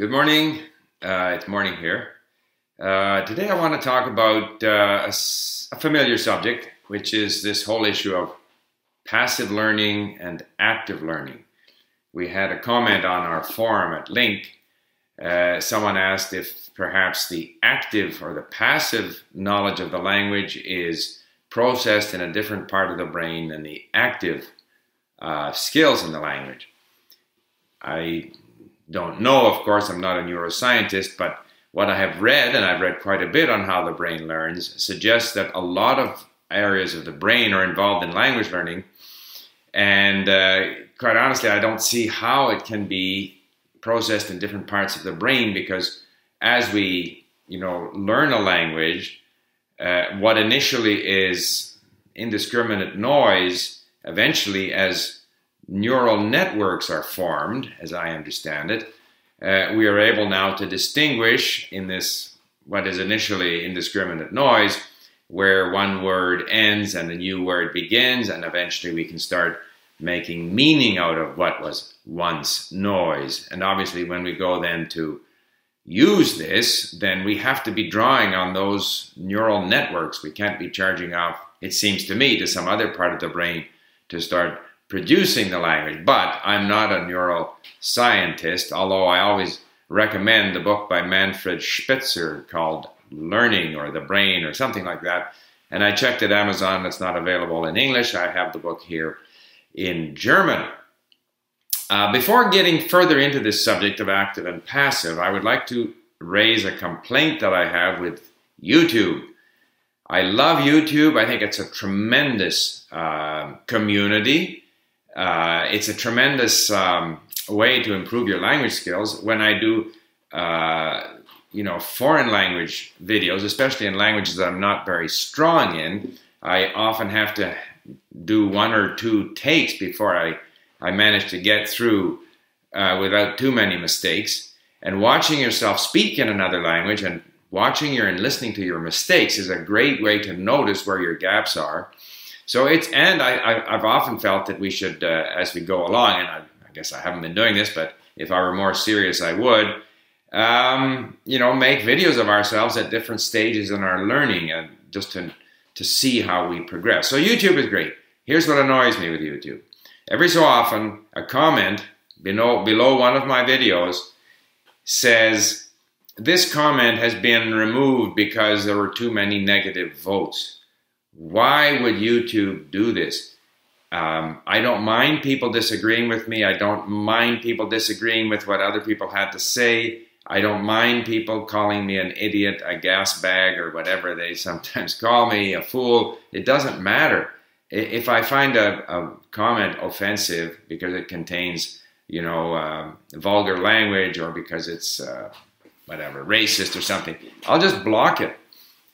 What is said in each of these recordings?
Good morning. Uh, it's morning here. Uh, today I want to talk about uh, familiar subject, which is this whole issue of passive learning and active learning. We had a comment on our forum at LingQ. Uh, someone asked if perhaps the active or the passive knowledge of the language is processed in a different part of the brain than the active uh, skills in the language. I don't know, of course, I'm not a neuroscientist, but what I have read, and I've read quite a bit on how the brain learns, suggests that a lot of areas of the brain are involved in language learning. And uh, quite honestly, I don't see how it can be processed in different parts of the brain because as we, you know, learn a language, uh, what initially is indiscriminate noise, eventually, as neural networks are formed, as I understand it, uh, we are able now to distinguish in this what is initially indiscriminate noise, where one word ends and a new word begins, and eventually we can start making meaning out of what was once noise. And obviously, when we go then to use this, then we have to be drawing on those neural networks. We can't be charging off, it seems to me, to some other part of the brain to start producing the language. But I'm not a neuroscientist, although I always recommend the book by Manfred Spitzer called Learning or the Brain or something like that. And I checked at Amazon, it's not available in English. I have the book here in German. Uh, before getting further into this subject of active and passive, I would like to raise a complaint that I have with YouTube. I love YouTube. I think it's a tremendous uh, community. Uh, it's a tremendous um, way to improve your language skills. When I do, uh, you know, foreign language videos, especially in languages that I'm not very strong in, I often have to do one or two takes before I, I manage to get through uh, without too many mistakes. And watching yourself speak in another language and watching your and listening to your mistakes is a great way to notice where your gaps are so it's and I, have often felt that we should uh, as we go along, and I, I, guess I haven't been doing this, but if I were more serious, I would. Um, you know, make videos of ourselves at different stages in our learning, and just to to see how we progress. So YouTube is great. Here's what annoys me with YouTube. Every so often, a comment below below one of my videos says this comment has been removed because there were too many negative votes. Why would YouTube do this? Um, I don't mind people disagreeing with me. I don't mind people disagreeing with what other people had to say. I don't mind people calling me an idiot, a gas bag, or whatever they sometimes call me, a fool. It doesn't matter. If I find a, a comment offensive because it contains, you know, uh, vulgar language or because it's uh, whatever racist or something, I'll just block it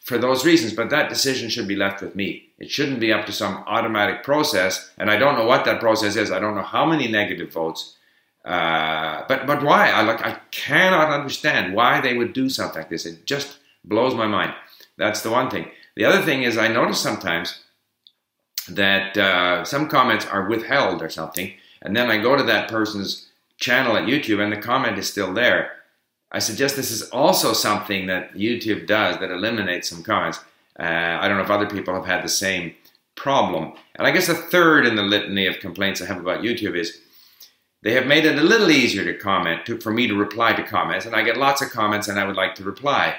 for those reasons, but that decision should be left with me. It shouldn't be up to some automatic process, and I don't know what that process is. I don't know how many negative votes, uh, but but why? I like I cannot understand why they would do something like this. It just blows my mind. That's the one thing. The other thing is I notice sometimes that uh, some comments are withheld or something, and then I go to that person's channel at YouTube, and the comment is still there I suggest this is also something that YouTube does that eliminates some comments. Uh, I don't know if other people have had the same problem. And I guess the third in the litany of complaints I have about YouTube is they have made it a little easier to comment, to, for me to reply to comments, and I get lots of comments and I would like to reply.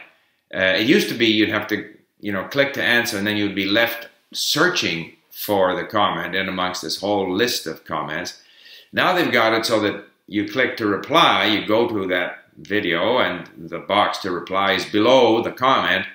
Uh, it used to be you'd have to, you know, click to answer and then you'd be left searching for the comment in amongst this whole list of comments. Now they've got it so that you click to reply, you go to that video and the box to reply is below the comment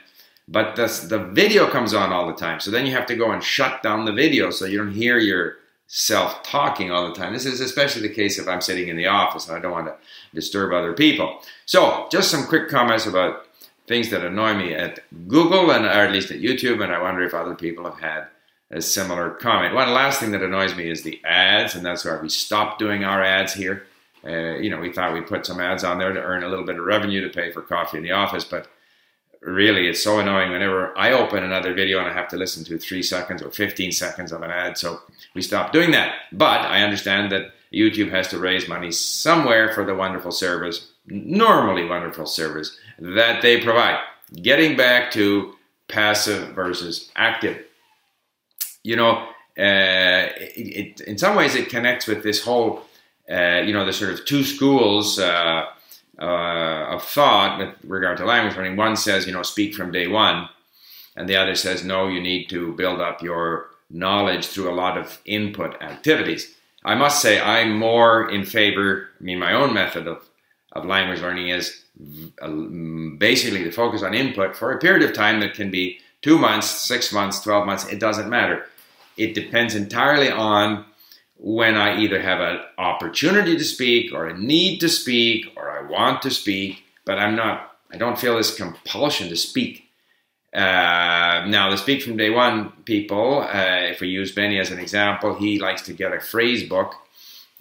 but the, the video comes on all the time. So then you have to go and shut down the video so you don't hear yourself talking all the time. This is especially the case if i'm sitting in the office and i don't want to disturb other people. So just some quick comments about things that annoy me at google and or at least at youtube and i wonder if other people have had a similar comment. One last thing that annoys me is the ads and that's why we stopped doing our ads here uh, you know, we thought we'd put some ads on there to earn a little bit of revenue to pay for coffee in the office, but really it's so annoying whenever I open another video and I have to listen to three seconds or 15 seconds of an ad. So we stopped doing that. But I understand that YouTube has to raise money somewhere for the wonderful service normally wonderful service that they provide. Getting back to passive versus active. You know, uh, it, it, in some ways it connects with this whole, uh, you know, the sort of two schools uh, uh, of thought with regard to language learning. One says, you know, speak from day one, and the other says, no, you need to build up your knowledge through a lot of input activities. I must say, I'm more in favor. I mean, my own method of of language learning is uh, basically to focus on input for a period of time that can be two months, six months, 12 months, it doesn't matter. It depends entirely on when I either have an opportunity to speak or a need to speak or I want to speak, but I'm not, I don't feel this compulsion to speak. Uh, now, the speak from day one people, uh, if we use Benny as an example, he likes to get a phrase book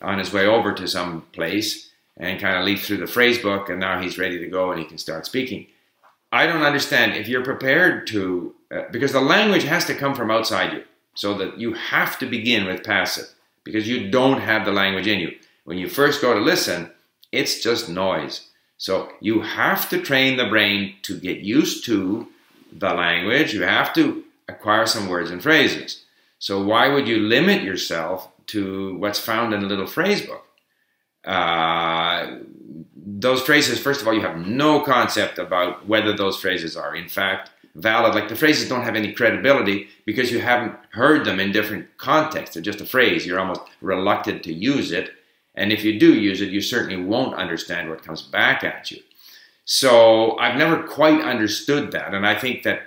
on his way over to some place and kind of leaf through the phrase book, and now he's ready to go and he can start speaking. I don't understand if you're prepared to, uh, because the language has to come from outside you, so that you have to begin with passive because you don't have the language in you. When you first go to listen, it's just noise. So you have to train the brain to get used to the language. You have to acquire some words and phrases. So why would you limit yourself to what's found in a little phrase book? Uh, those phrases, first of all, you have no concept about whether those phrases are, in fact, valid. Like the phrases don't have any credibility because you haven't heard them in different contexts. They're just a phrase. You're almost reluctant to use it. And if you do use it, you certainly won't understand what comes back at you. So I've never quite understood that. And I think that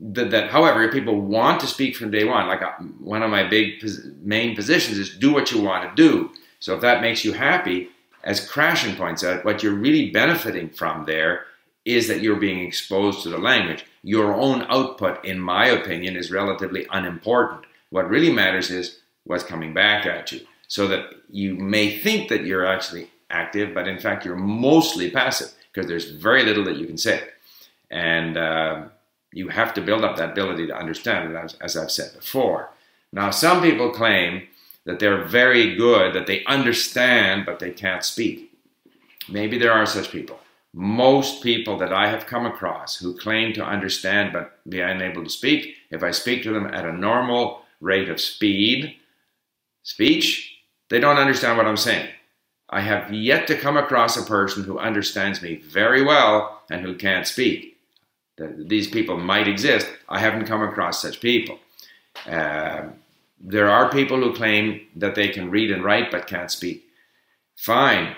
that, that, however, if people want to speak from day one, like uh, one of my big main positions is do what you want to do. So if that makes you happy, as Krashen points out, what you're really benefiting from there is that you're being exposed to the language. Your own output, in my opinion, is relatively unimportant. What really matters is what's coming back at you. So that you may think that you're actually active, but in fact, you're mostly passive because there's very little that you can say. And uh, you have to build up that ability to understand it, as, as I've said before. Now, some people claim that they're very good, that they understand, but they can't speak. Maybe there are such people. Most people that I have come across who claim to understand but be unable to speak, if I speak to them at a normal rate of speed, speech, they don't understand what I'm saying. I have yet to come across a person who understands me very well and who can't speak. These people might exist. I haven't come across such people. Uh, there are people who claim that they can read and write but can't speak. Fine.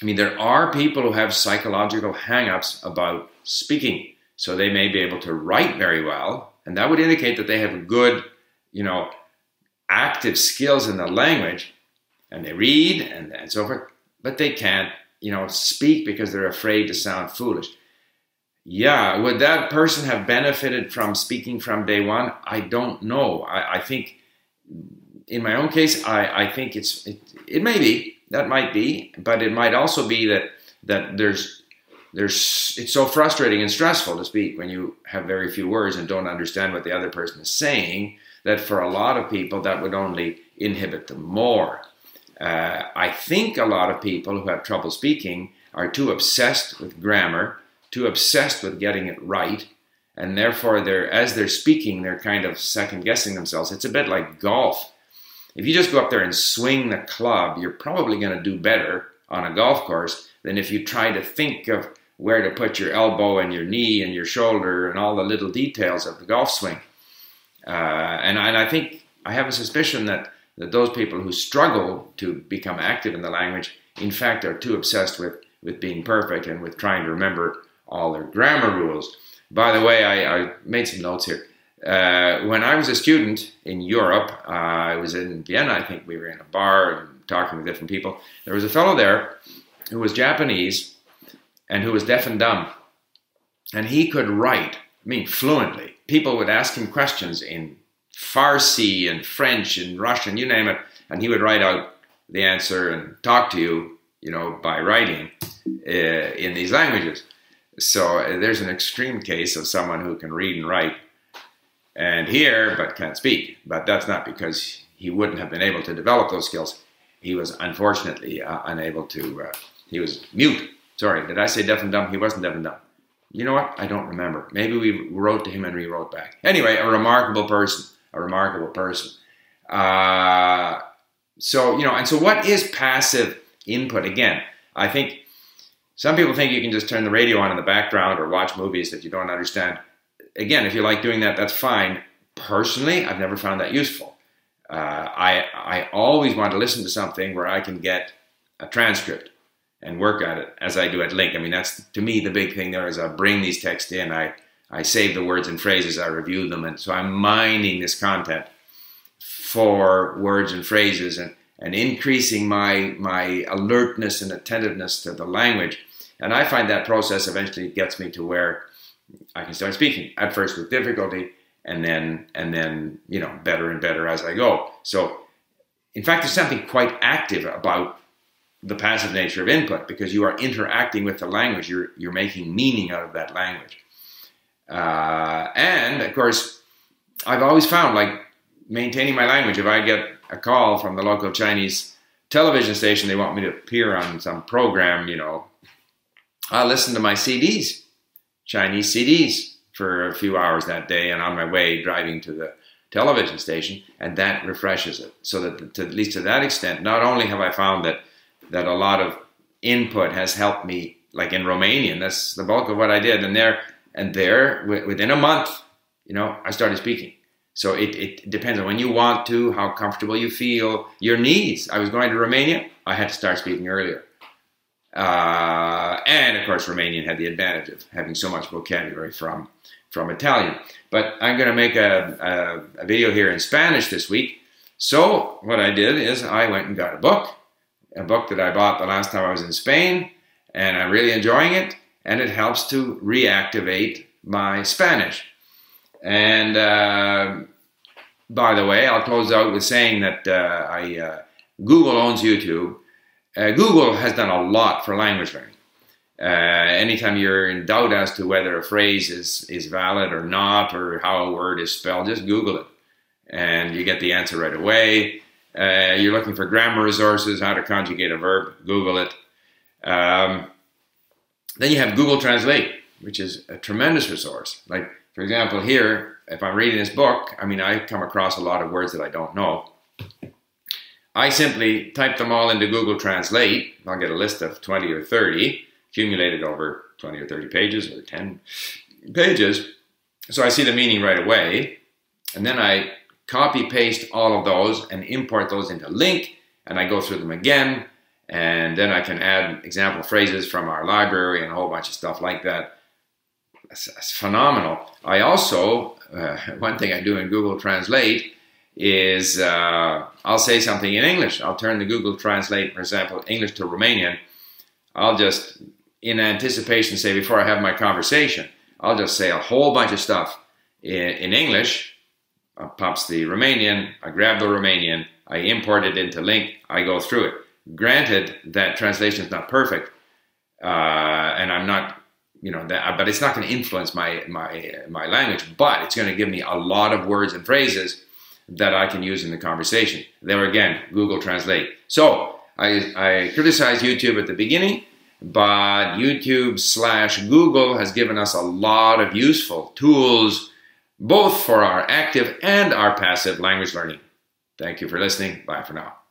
I mean, there are people who have psychological hang-ups about speaking. So they may be able to write very well, and that would indicate that they have good, you know, active skills in the language, and they read and, and so forth, but they can't, you know, speak because they're afraid to sound foolish. Yeah, would that person have benefited from speaking from day one? I don't know. I, I think, in my own case, I, I think it's it, it may be that might be, but it might also be that that there's there's it's so frustrating and stressful to speak when you have very few words and don't understand what the other person is saying. That for a lot of people that would only inhibit them more. Uh, I think a lot of people who have trouble speaking are too obsessed with grammar too obsessed with getting it right and therefore they're as they're speaking they're kind of second guessing themselves it's a bit like golf if you just go up there and swing the club you're probably going to do better on a golf course than if you try to think of where to put your elbow and your knee and your shoulder and all the little details of the golf swing uh, and, I, and I think i have a suspicion that that those people who struggle to become active in the language in fact are too obsessed with with being perfect and with trying to remember all their grammar rules. By the way, I, I made some notes here. Uh, when I was a student in Europe, uh, I was in Vienna. I think we were in a bar and talking with different people. There was a fellow there who was Japanese and who was deaf and dumb, and he could write. I mean, fluently. People would ask him questions in Farsi and French and Russian, you name it, and he would write out the answer and talk to you, you know, by writing uh, in these languages. So uh, there's an extreme case of someone who can read and write and hear but can't speak. But that's not because he wouldn't have been able to develop those skills. He was unfortunately uh, unable to, uh, he was mute Sorry, did I say deaf and dumb? He wasn't deaf and dumb. You know what? I don't remember. Maybe we wrote to him and he wrote back. Anyway, a remarkable person. A remarkable person. Uh, so, you know, and so what is passive input? Again, I think some people think you can just turn the radio on in the background or watch movies that you don't understand. Again, if you like doing that, that's fine. Personally, I've never found that useful. Uh, I, I always want to listen to something where I can get a transcript and work at it as I do at LingQ. I mean, that's to me the big thing there is I bring these texts in, I, I save the words and phrases, I review them, and so I'm mining this content for words and phrases and, and increasing my my alertness and attentiveness to the language. And I find that process eventually gets me to where I can start speaking at first with difficulty and then and then you know better and better as I go. So in fact there's something quite active about the passive nature of input because you are interacting with the language. You're, you're making meaning out of that language. Uh, and of course, I've always found like maintaining my language. If I get a call from the local Chinese television station, they want me to appear on some program, you know, I'll listen to my CDs, Chinese CDs, for a few hours that day and on my way driving to the television station, and that refreshes it. So that, to, at least to that extent, not only have I found that that a lot of input has helped me, like in Romanian. That's the bulk of what I did. And there, and there, within a month, you know, I started speaking. So it, it depends on when you want to, how comfortable you feel, your needs. I was going to Romania, I had to start speaking earlier. Uh, and of course, Romanian had the advantage of having so much vocabulary from, from Italian. But I'm going to make a, a, a video here in Spanish this week. So what I did is I went and got a book a book that I bought the last time I was in Spain, and I'm really enjoying it. And it helps to reactivate my Spanish. And uh, by the way, I'll close out with saying that uh, I, uh, Google owns YouTube. Uh, Google has done a lot for language learning. Uh, anytime you're in doubt as to whether a phrase is, is valid or not, or how a word is spelled, just Google it. And you get the answer right away. Uh, you're looking for grammar resources, how to conjugate a verb, Google it. Um, then you have Google Translate, which is a tremendous resource. Like, for example, here, if I'm reading this book, I mean, I come across a lot of words that I don't know. I simply type them all into Google Translate. I'll get a list of 20 or 30, accumulated over 20 or 30 pages or 10 pages. So I see the meaning right away. And then I copy paste all of those and import those into LingQ. and I go through them again and then I can add example phrases from our library and a whole bunch of stuff like that. That's phenomenal. I also, uh, one thing I do in Google Translate is uh, I'll say something in English. I'll turn the Google Translate, for example, English to Romanian. I'll just, in anticipation, say before I have my conversation, I'll just say a whole bunch of stuff in, in English pops the Romanian, I grab the Romanian, I import it into LingQ. I go through it. Granted, that translation is not perfect, uh, and I'm not, you know, that, but it's not going to influence my my my language. But it's going to give me a lot of words and phrases that I can use in the conversation. There again, Google Translate. So I, I criticized YouTube at the beginning, but YouTube slash Google has given us a lot of useful tools both for our active and our passive language learning. Thank you for listening. Bye for now.